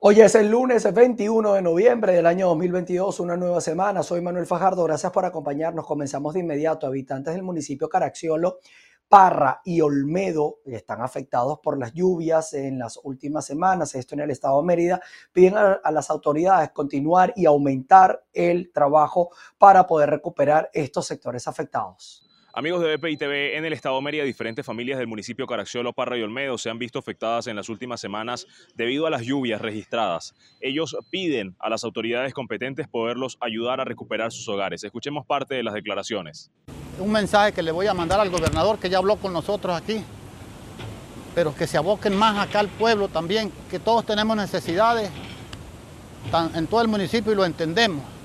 Hoy es el lunes 21 de noviembre del año 2022, una nueva semana. Soy Manuel Fajardo, gracias por acompañarnos. Comenzamos de inmediato. Habitantes del municipio Caracciolo, Parra y Olmedo están afectados por las lluvias en las últimas semanas. Esto en el estado de Mérida. Piden a, a las autoridades continuar y aumentar el trabajo para poder recuperar estos sectores afectados. Amigos de BPI TV, en el estado de Mérida, diferentes familias del municipio Caracciolo, Parra y Olmedo se han visto afectadas en las últimas semanas debido a las lluvias registradas. Ellos piden a las autoridades competentes poderlos ayudar a recuperar sus hogares. Escuchemos parte de las declaraciones. Un mensaje que le voy a mandar al gobernador que ya habló con nosotros aquí, pero que se aboquen más acá al pueblo también, que todos tenemos necesidades en todo el municipio y lo entendemos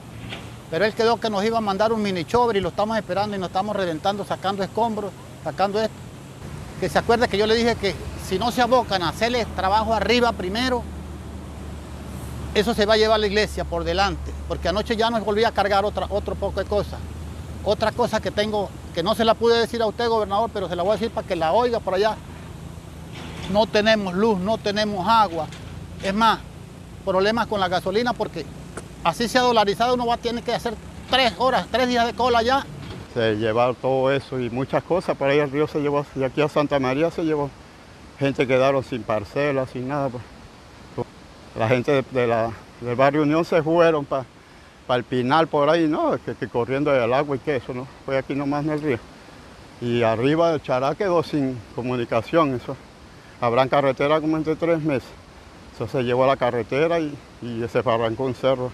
pero él quedó que nos iba a mandar un mini chover y lo estamos esperando y nos estamos reventando, sacando escombros, sacando esto. Que se acuerde que yo le dije que si no se abocan a hacerle trabajo arriba primero, eso se va a llevar a la iglesia por delante, porque anoche ya nos volví a cargar otra, otro poco de cosas. Otra cosa que tengo, que no se la pude decir a usted, gobernador, pero se la voy a decir para que la oiga por allá. No tenemos luz, no tenemos agua. Es más, problemas con la gasolina porque así se ha dolarizado, uno va a tener que hacer tres horas, tres días de cola ya. Se llevó todo eso y muchas cosas, por ahí el río se llevó, y aquí a Santa María se llevó. Gente quedaron sin parcelas, sin nada. Pues. La gente de, la, del barrio Unión se fueron para pa el Pinal por ahí, ¿no? Que, que corriendo el agua y que eso, ¿no? Fue aquí nomás en el río. Y arriba del Chará quedó sin comunicación, eso. Habrán carretera como entre tres meses. Eso se llevó a la carretera y, y se arrancó un cerro.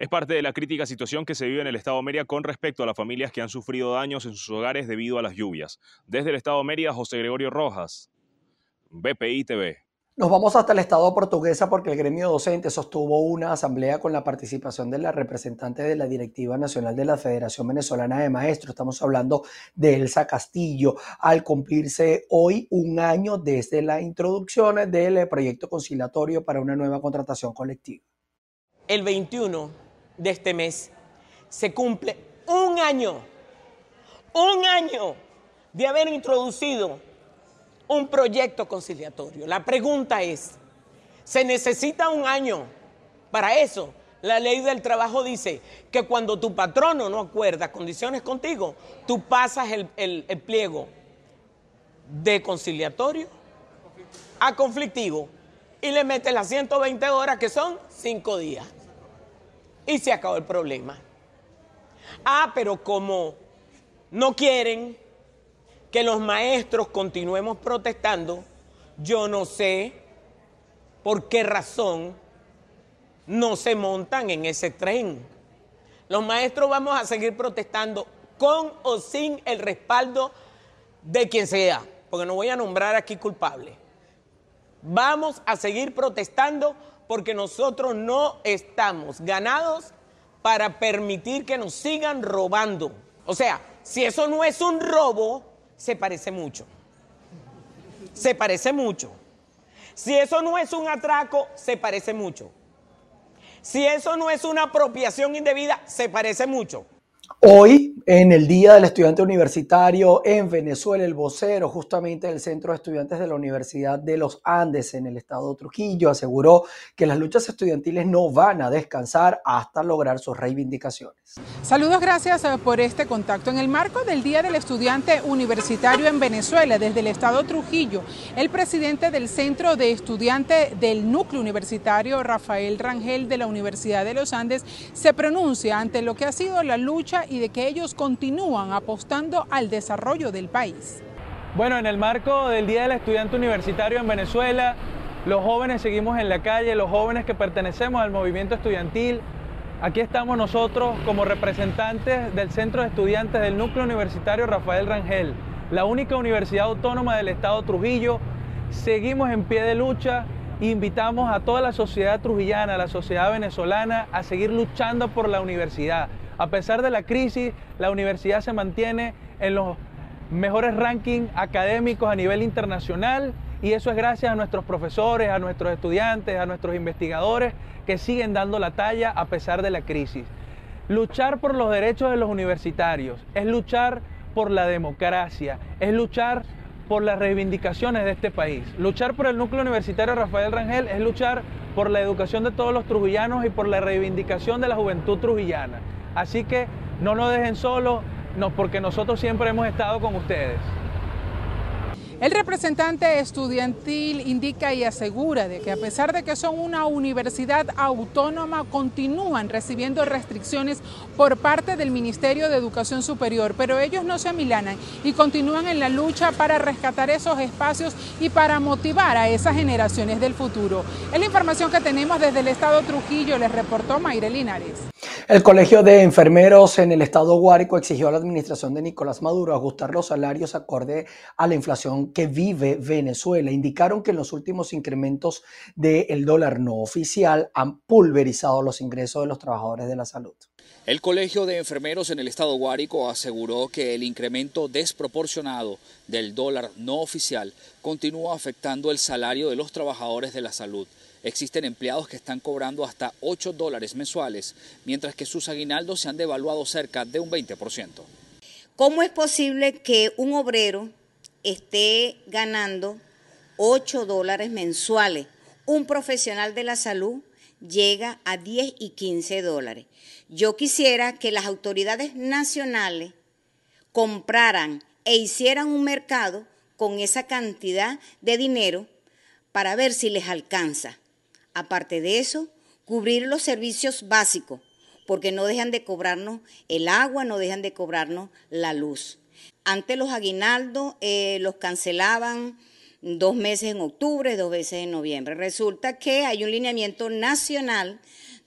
Es parte de la crítica situación que se vive en el estado de Mérida con respecto a las familias que han sufrido daños en sus hogares debido a las lluvias. Desde el estado de Mérida, José Gregorio Rojas, BPI TV. Nos vamos hasta el estado portuguesa porque el gremio docente sostuvo una asamblea con la participación de la representante de la Directiva Nacional de la Federación Venezolana de Maestros. Estamos hablando de Elsa Castillo, al cumplirse hoy un año desde la introducción del proyecto conciliatorio para una nueva contratación colectiva. El 21 de este mes se cumple un año, un año de haber introducido un proyecto conciliatorio. La pregunta es, ¿se necesita un año para eso? La ley del trabajo dice que cuando tu patrono no acuerda condiciones contigo, tú pasas el, el, pliego de conciliatorio a conflictivo y le metes las 120 horas que son 5 días y se acabó el problema. Ah, pero como no quieren que los maestros continuemos protestando, yo no sé por qué razón no se montan en ese tren. Los maestros vamos a seguir protestando con o sin el respaldo de quien sea, porque no voy a nombrar aquí culpable. Vamos a seguir protestando porque nosotros no estamos ganados para permitir que nos sigan robando. O sea, si eso no es un robo, se parece mucho. Se parece mucho. Si eso no es un atraco, se parece mucho. Si eso no es una apropiación indebida, se parece mucho. Hoy, en el Día del Estudiante Universitario en Venezuela, el vocero justamente del Centro de Estudiantes de la Universidad de los Andes en el estado Trujillo aseguró que las luchas estudiantiles no van a descansar hasta lograr sus reivindicaciones. Saludos, gracias eh, por este contacto. En el marco del Día del Estudiante Universitario en Venezuela, desde el estado Trujillo, el presidente del Centro de Estudiantes del Núcleo Universitario, Rafael Rangel de la Universidad de los Andes, se pronuncia ante lo que ha sido la lucha y de que ellos continúan apostando al desarrollo del país. Bueno, en el marco del Día del Estudiante Universitario en Venezuela, los jóvenes seguimos en la calle, los jóvenes que pertenecemos al movimiento estudiantil, aquí estamos nosotros como representantes del Centro de Estudiantes del Núcleo Universitario Rafael Rangel, la única universidad autónoma del estado Trujillo. Seguimos en pie de lucha invitamos a toda la sociedad trujillana, a la sociedad venezolana, a seguir luchando por la universidad. A pesar de la crisis, la universidad se mantiene en los mejores rankings académicos a nivel internacional y eso es gracias a nuestros profesores, a nuestros estudiantes, a nuestros investigadores que siguen dando la talla a pesar de la crisis. Luchar por los derechos de los universitarios es luchar por la democracia, es luchar por las reivindicaciones de este país. Luchar por el núcleo universitario Rafael Rangel es luchar por la educación de todos los trujillanos y por la reivindicación de la juventud trujillana. Así que no nos dejen solos, porque nosotros siempre hemos estado con ustedes. El representante estudiantil indica y asegura de que a pesar de que son una universidad autónoma, continúan recibiendo restricciones por parte del Ministerio de Educación Superior, pero ellos no se amilanan y continúan en la lucha para rescatar esos espacios y para motivar a esas generaciones del futuro. Es la información que tenemos desde el Estado Trujillo, les reportó Mayre Linares. El Colegio de Enfermeros en el Estado Guárico exigió a la administración de Nicolás Maduro ajustar los salarios acorde a la inflación que vive Venezuela. Indicaron que en los últimos incrementos del dólar no oficial han pulverizado los ingresos de los trabajadores de la salud. El Colegio de Enfermeros en el Estado Guárico aseguró que el incremento desproporcionado del dólar no oficial continúa afectando el salario de los trabajadores de la salud. Existen empleados que están cobrando hasta 8 dólares mensuales, mientras que sus aguinaldos se han devaluado cerca de un 20%. ¿Cómo es posible que un obrero esté ganando 8 dólares mensuales? Un profesional de la salud llega a 10 y 15 dólares. Yo quisiera que las autoridades nacionales compraran e hicieran un mercado con esa cantidad de dinero para ver si les alcanza. Aparte de eso, cubrir los servicios básicos, porque no dejan de cobrarnos el agua, no dejan de cobrarnos la luz. Antes los aguinaldos eh, los cancelaban dos meses en octubre, dos veces en noviembre. Resulta que hay un lineamiento nacional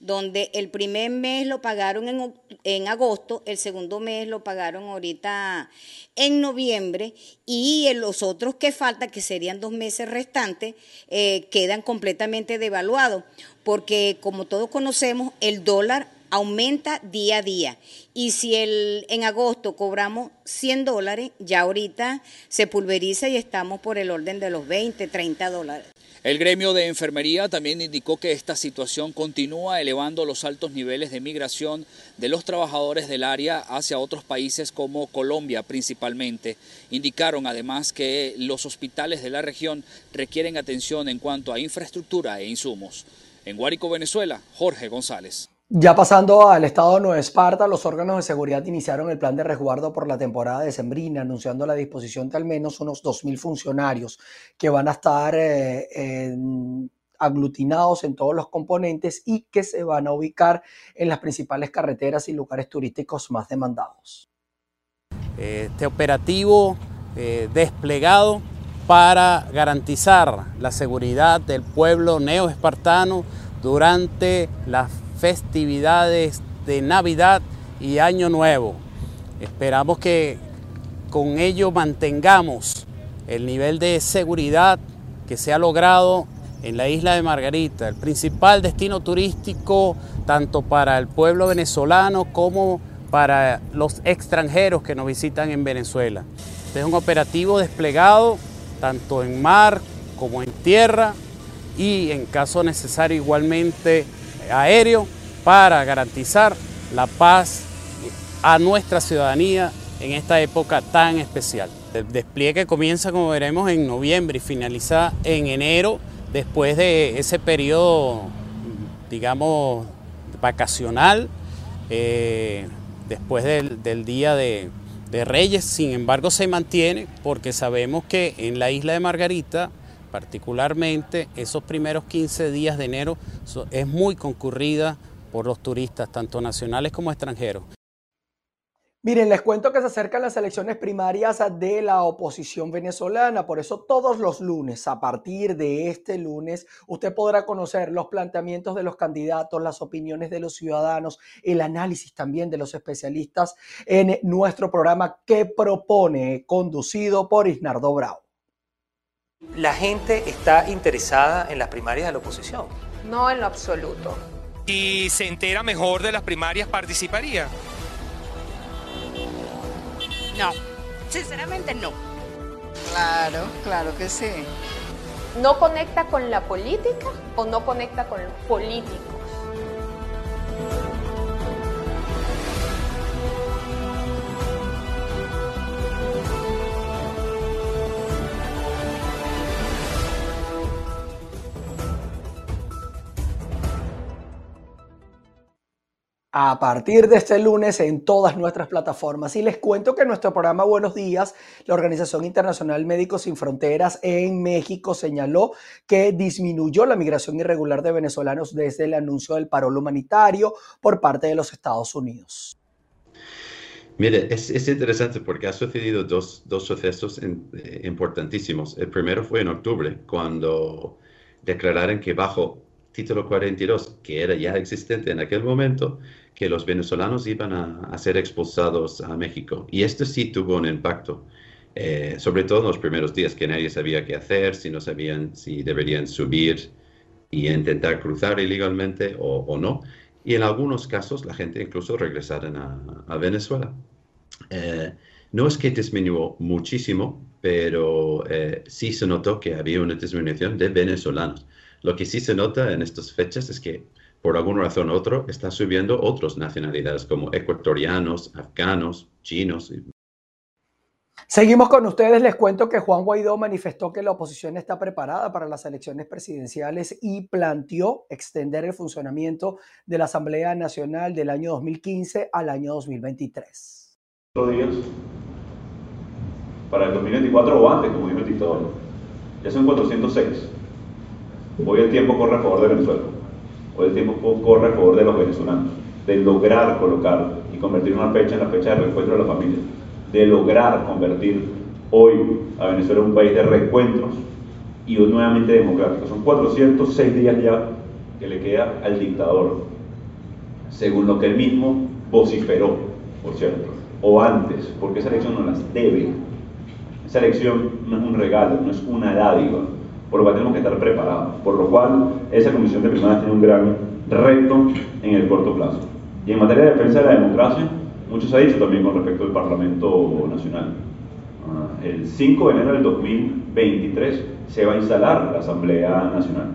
donde el primer mes lo pagaron en, en, agosto, el segundo mes lo pagaron ahorita en noviembre y los otros que faltan, que serían dos meses restantes, eh, quedan completamente devaluados, porque como todos conocemos, el dólar aumenta día a día. Y si el, en agosto cobramos 100 dólares, ya ahorita se pulveriza y estamos por el orden de los 20, 30 dólares. El gremio de enfermería también indicó que esta situación continúa elevando los altos niveles de migración de los trabajadores del área hacia otros países como Colombia principalmente. Indicaron además que los hospitales de la región requieren atención en cuanto a infraestructura e insumos. En Guárico, Venezuela, Jorge González. Ya pasando al estado de Nueva Esparta, los órganos de seguridad iniciaron el plan de resguardo por la temporada de Sembrina, anunciando la disposición de al menos unos 2.000 funcionarios que van a estar eh, aglutinados en todos los componentes y que se van a ubicar en las principales carreteras y lugares turísticos más demandados. Este operativo eh, desplegado para garantizar la seguridad del pueblo neoespartano durante las festividades de Navidad y Año Nuevo. Esperamos que con ello mantengamos el nivel de seguridad que se ha logrado en la isla de Margarita, el principal destino turístico tanto para el pueblo venezolano como para los extranjeros que nos visitan en Venezuela. Este es un operativo desplegado tanto en mar como en tierra y en caso necesario igualmente aéreo para garantizar la paz a nuestra ciudadanía en esta época tan especial. El despliegue comienza, como veremos, en noviembre y finaliza en enero, después de ese periodo, digamos, vacacional, eh, después del, Día de, de Reyes. Sin embargo, se mantiene porque sabemos que en la isla de Margarita, particularmente esos primeros 15 días de enero es muy concurrida por los turistas, tanto nacionales como extranjeros. Miren, les cuento que se acercan las elecciones primarias de la oposición venezolana, por eso todos los lunes, a partir de este lunes, usted podrá conocer los planteamientos de los candidatos, las opiniones de los ciudadanos, el análisis también de los especialistas en nuestro programa que propone, conducido por Isnardo Bravo. ¿La gente está interesada en las primarias de la oposición? No en lo absoluto. ¿Y se entera mejor de las primarias, participaría? No, sinceramente no. Claro, claro que sí. ¿No conecta con la política o no conecta con los políticos? A partir de este lunes en todas nuestras plataformas. Y les cuento que nuestro programa Buenos Días, la Organización Internacional Médicos Sin Fronteras en México señaló que disminuyó la migración irregular de venezolanos desde el anuncio del paro humanitario por parte de los Estados Unidos. Mire, es, interesante porque ha sucedido dos, dos sucesos eh, importantísimos. El primero fue en octubre, cuando declararon que bajo título 42, que era ya existente en aquel momento, que los venezolanos iban a, ser expulsados a México. Y esto sí tuvo un impacto, eh, sobre todo en los primeros días, que nadie sabía qué hacer, si no sabían si deberían subir y intentar cruzar ilegalmente o, no. Y en algunos casos la gente incluso regresaron a, Venezuela. Eh, no es que disminuyó muchísimo, pero eh, sí se notó que había una disminución de venezolanos. Lo que sí se nota en estas fechas es que por alguna razón u otra está subiendo otras nacionalidades como ecuatorianos, afganos, chinos. Seguimos con ustedes. Les cuento que Juan Guaidó manifestó que la oposición está preparada para las elecciones presidenciales y planteó extender el funcionamiento de la Asamblea Nacional del año 2015 al año 2023. días para el 2024 o antes, como dijo el dictador. Ya son 406. Hoy el tiempo corre a favor de Venezuela. Hoy el tiempo corre a favor de los venezolanos. De lograr colocar y convertir una fecha en la fecha de reencuentro de la familia. De lograr convertir hoy a Venezuela en un país de reencuentros y nuevamente democrático. Son 406 días ya que le queda al dictador, según lo que él mismo vociferó, por cierto, o antes, porque esa elección no las debe. Esa elección no es un regalo, no es una dádiva por lo cual tenemos que estar preparados. Por lo cual, esa comisión de primaria tiene un gran reto en el corto plazo. Y en materia de defensa de la democracia, mucho se ha dicho también con respecto al Parlamento Nacional. Ah, el 5 de enero del 2023 se va a instalar la Asamblea Nacional.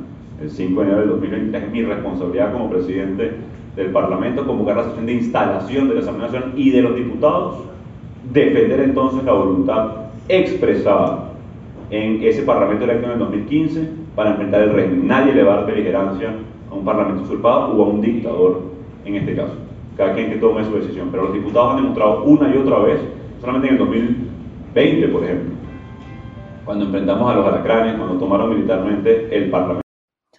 El 5 de enero del 2023 es mi responsabilidad como presidente del Parlamento convocar la sesión de instalación de la Asamblea Nacional y de los diputados, defender entonces la voluntad expresada en ese Parlamento electo en el 2015 para enfrentar el régimen. Nadie le va a dar beligerancia a un Parlamento usurpado o a un dictador en este caso. Cada quien que tome su decisión. Pero los diputados han demostrado una y otra vez, solamente en el 2020, por ejemplo, cuando enfrentamos a los alacranes, cuando tomaron militarmente el Parlamento.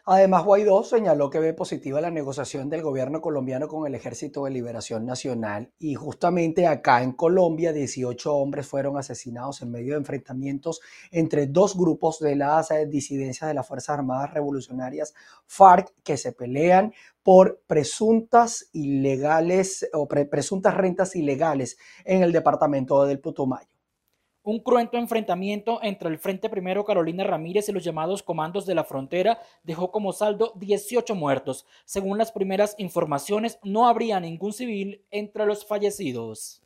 Además, Guaidó señaló que ve positiva la negociación del gobierno colombiano con el Ejército de Liberación Nacional y justamente acá en Colombia 18 hombres fueron asesinados en medio de enfrentamientos entre dos grupos de las eh, disidencias de las Fuerzas Armadas Revolucionarias FARC que se pelean por presuntas ilegales o presuntas rentas ilegales en el departamento del Putumayo. Un cruento enfrentamiento entre el Frente Primero Carolina Ramírez y los llamados Comandos de la Frontera dejó como saldo 18 muertos. Según las primeras informaciones, no habría ningún civil entre los fallecidos.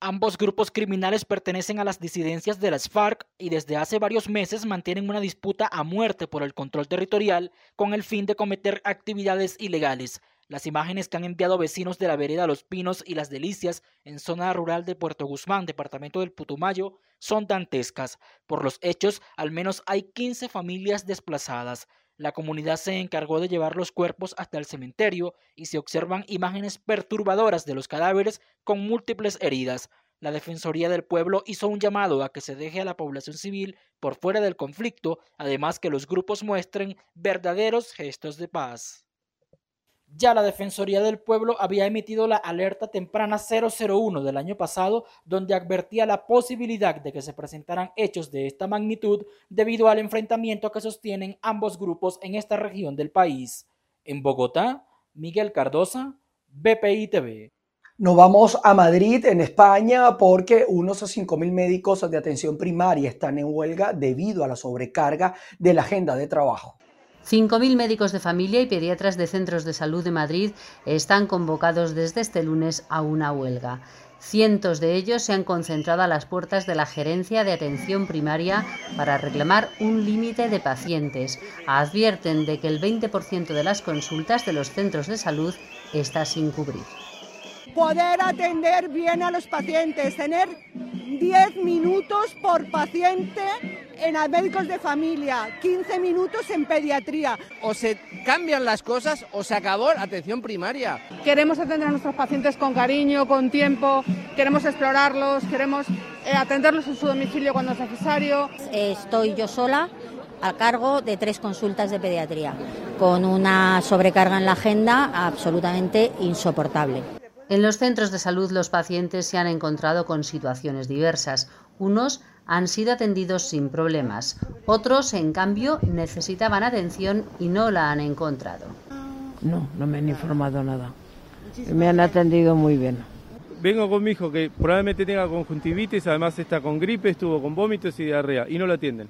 Ambos grupos criminales pertenecen a las disidencias de las FARC y desde hace varios meses mantienen una disputa a muerte por el control territorial con el fin de cometer actividades ilegales. Las imágenes que han enviado vecinos de la vereda Los Pinos y Las Delicias en zona rural de Puerto Guzmán, departamento del Putumayo, son dantescas. Por los hechos, al menos hay 15 familias desplazadas. La comunidad se encargó de llevar los cuerpos hasta el cementerio y se observan imágenes perturbadoras de los cadáveres con múltiples heridas. La Defensoría del Pueblo hizo un llamado a que se deje a la población civil por fuera del conflicto, además que los grupos muestren verdaderos gestos de paz. Ya la Defensoría del Pueblo había emitido la alerta temprana 001 del año pasado, donde advertía la posibilidad de que se presentaran hechos de esta magnitud debido al enfrentamiento que sostienen ambos grupos en esta región del país. En Bogotá, Miguel Cardosa, BPI TV. Nos vamos a Madrid, en España, porque unos 5.000 médicos de atención primaria están en huelga debido a la sobrecarga de la agenda de trabajo. 5.000 médicos de familia y pediatras de centros de salud de Madrid están convocados desde este lunes a una huelga. Cientos de ellos se han concentrado a las puertas de la Gerencia de Atención Primaria para reclamar un límite de pacientes. Advierten de que el 20% de las consultas de los centros de salud está sin cubrir. Poder atender bien a los pacientes, tener 10 minutos por paciente en médicos de familia, 15 minutos en pediatría. O se cambian las cosas o se acabó la atención primaria. Queremos atender a nuestros pacientes con cariño, con tiempo, queremos explorarlos, queremos eh, atenderlos en su domicilio cuando es necesario. Estoy yo sola a cargo de tres consultas de pediatría, con una sobrecarga en la agenda absolutamente insoportable. En los centros de salud los pacientes se han encontrado con situaciones diversas. Unos han sido atendidos sin problemas, otros, en cambio, necesitaban atención y no la han encontrado. No, no me han informado nada. Me han atendido muy bien. Vengo con mi hijo que probablemente tenga conjuntivitis, además está con gripe, estuvo con vómitos y diarrea y no lo atienden.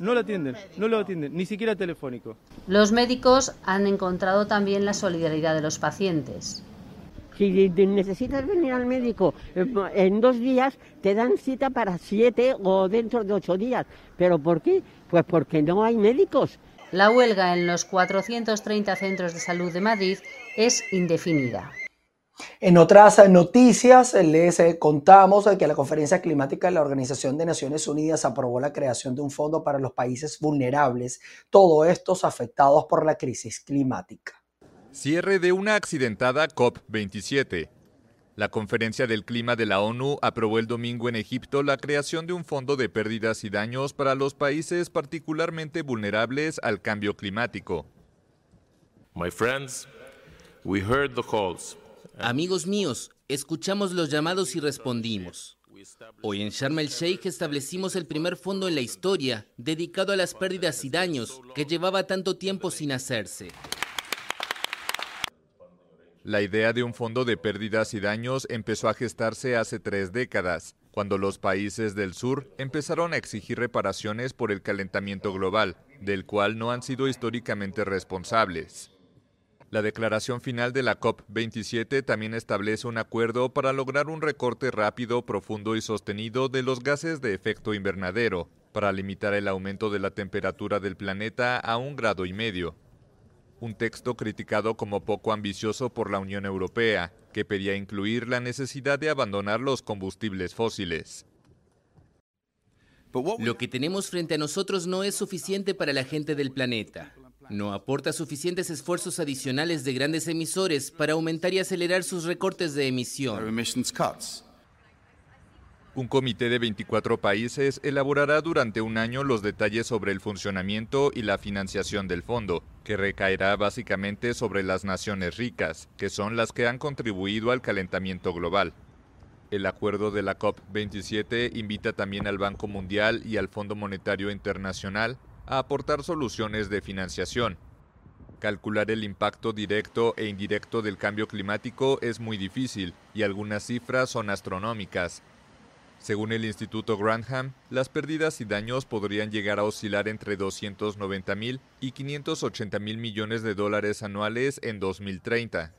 No lo atienden, no lo atienden, ni siquiera telefónico. Los médicos han encontrado también la solidaridad de los pacientes. Si necesitas venir al médico eh, en dos días, te dan cita para siete o dentro de ocho días. ¿Pero por qué? Pues porque no hay médicos. La huelga en los 430 centros de salud de Madrid es indefinida. En otras noticias, les eh, contamos que la Conferencia Climática de la Organización de Naciones Unidas aprobó la creación de un fondo para los países vulnerables, todos estos afectados por la crisis climática. Cierre de una accidentada COP27. La Conferencia del Clima de la ONU aprobó el domingo en Egipto la creación de un fondo de pérdidas y daños para los países particularmente vulnerables al cambio climático. My friends, we heard the calls. Amigos míos, escuchamos los llamados y respondimos. Hoy en Sharm el Sheikh establecimos el primer fondo en la historia dedicado a las pérdidas y daños que llevaba tanto tiempo sin hacerse. La idea de un fondo de pérdidas y daños empezó a gestarse hace tres décadas, cuando los países del sur empezaron a exigir reparaciones por el calentamiento global, del cual no han sido históricamente responsables. La declaración final de la COP27 también establece un acuerdo para lograr un recorte rápido, profundo y sostenido de los gases de efecto invernadero, para limitar el aumento de la temperatura del planeta a un grado y medio. Un texto criticado como poco ambicioso por la Unión Europea, que pedía incluir la necesidad de abandonar los combustibles fósiles. Lo que tenemos frente a nosotros no es suficiente para la gente del planeta no aporta suficientes esfuerzos adicionales de grandes emisores para aumentar y acelerar sus recortes de emisión. Un comité de 24 países elaborará durante un año los detalles sobre el funcionamiento y la financiación del fondo, que recaerá básicamente sobre las naciones ricas, que son las que han contribuido al calentamiento global. El acuerdo de la COP27 invita también al Banco Mundial y al Fondo Monetario Internacional a aportar soluciones de financiación. Calcular el impacto directo e indirecto del cambio climático es muy difícil y algunas cifras son astronómicas. Según el Instituto Grantham, las pérdidas y daños podrían llegar a oscilar entre 290 mil y 580 mil millones de dólares anuales en 2030.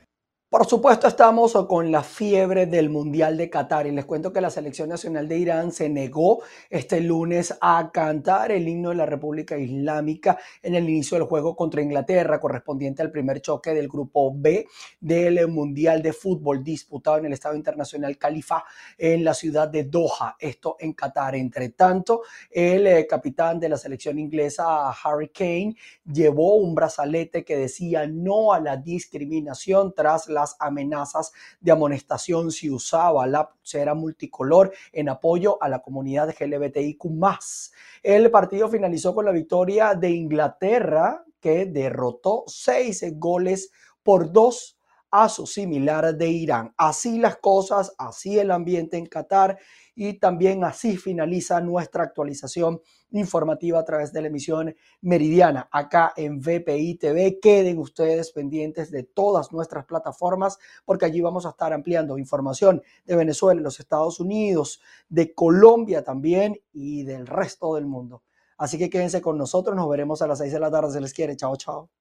Por supuesto, estamos con la fiebre del Mundial de Qatar y les cuento que la Selección Nacional de Irán se negó este lunes a cantar el himno de la República Islámica en el inicio del juego contra Inglaterra, correspondiente al primer choque del Grupo B del Mundial de Fútbol disputado en el Estadio Internacional Califa en la ciudad de Doha, esto en Qatar. Entre tanto, el eh, capitán de la selección inglesa, Harry Kane, llevó un brazalete que decía no a la discriminación tras amenazas de amonestación si usaba la pulsera multicolor en apoyo a la comunidad LGBTIQ. El partido finalizó con la victoria de Inglaterra, que derrotó seis goles por dos a su similar de Irán. Así las cosas, así el ambiente en Qatar y también así finaliza nuestra actualización informativa a través de la emisión meridiana acá en VPI TV. Queden ustedes pendientes de todas nuestras plataformas porque allí vamos a estar ampliando información de Venezuela, los Estados Unidos, de Colombia también y del resto del mundo. Así que quédense con nosotros, nos veremos a las 6 de la tarde, se les quiere, chao, chao.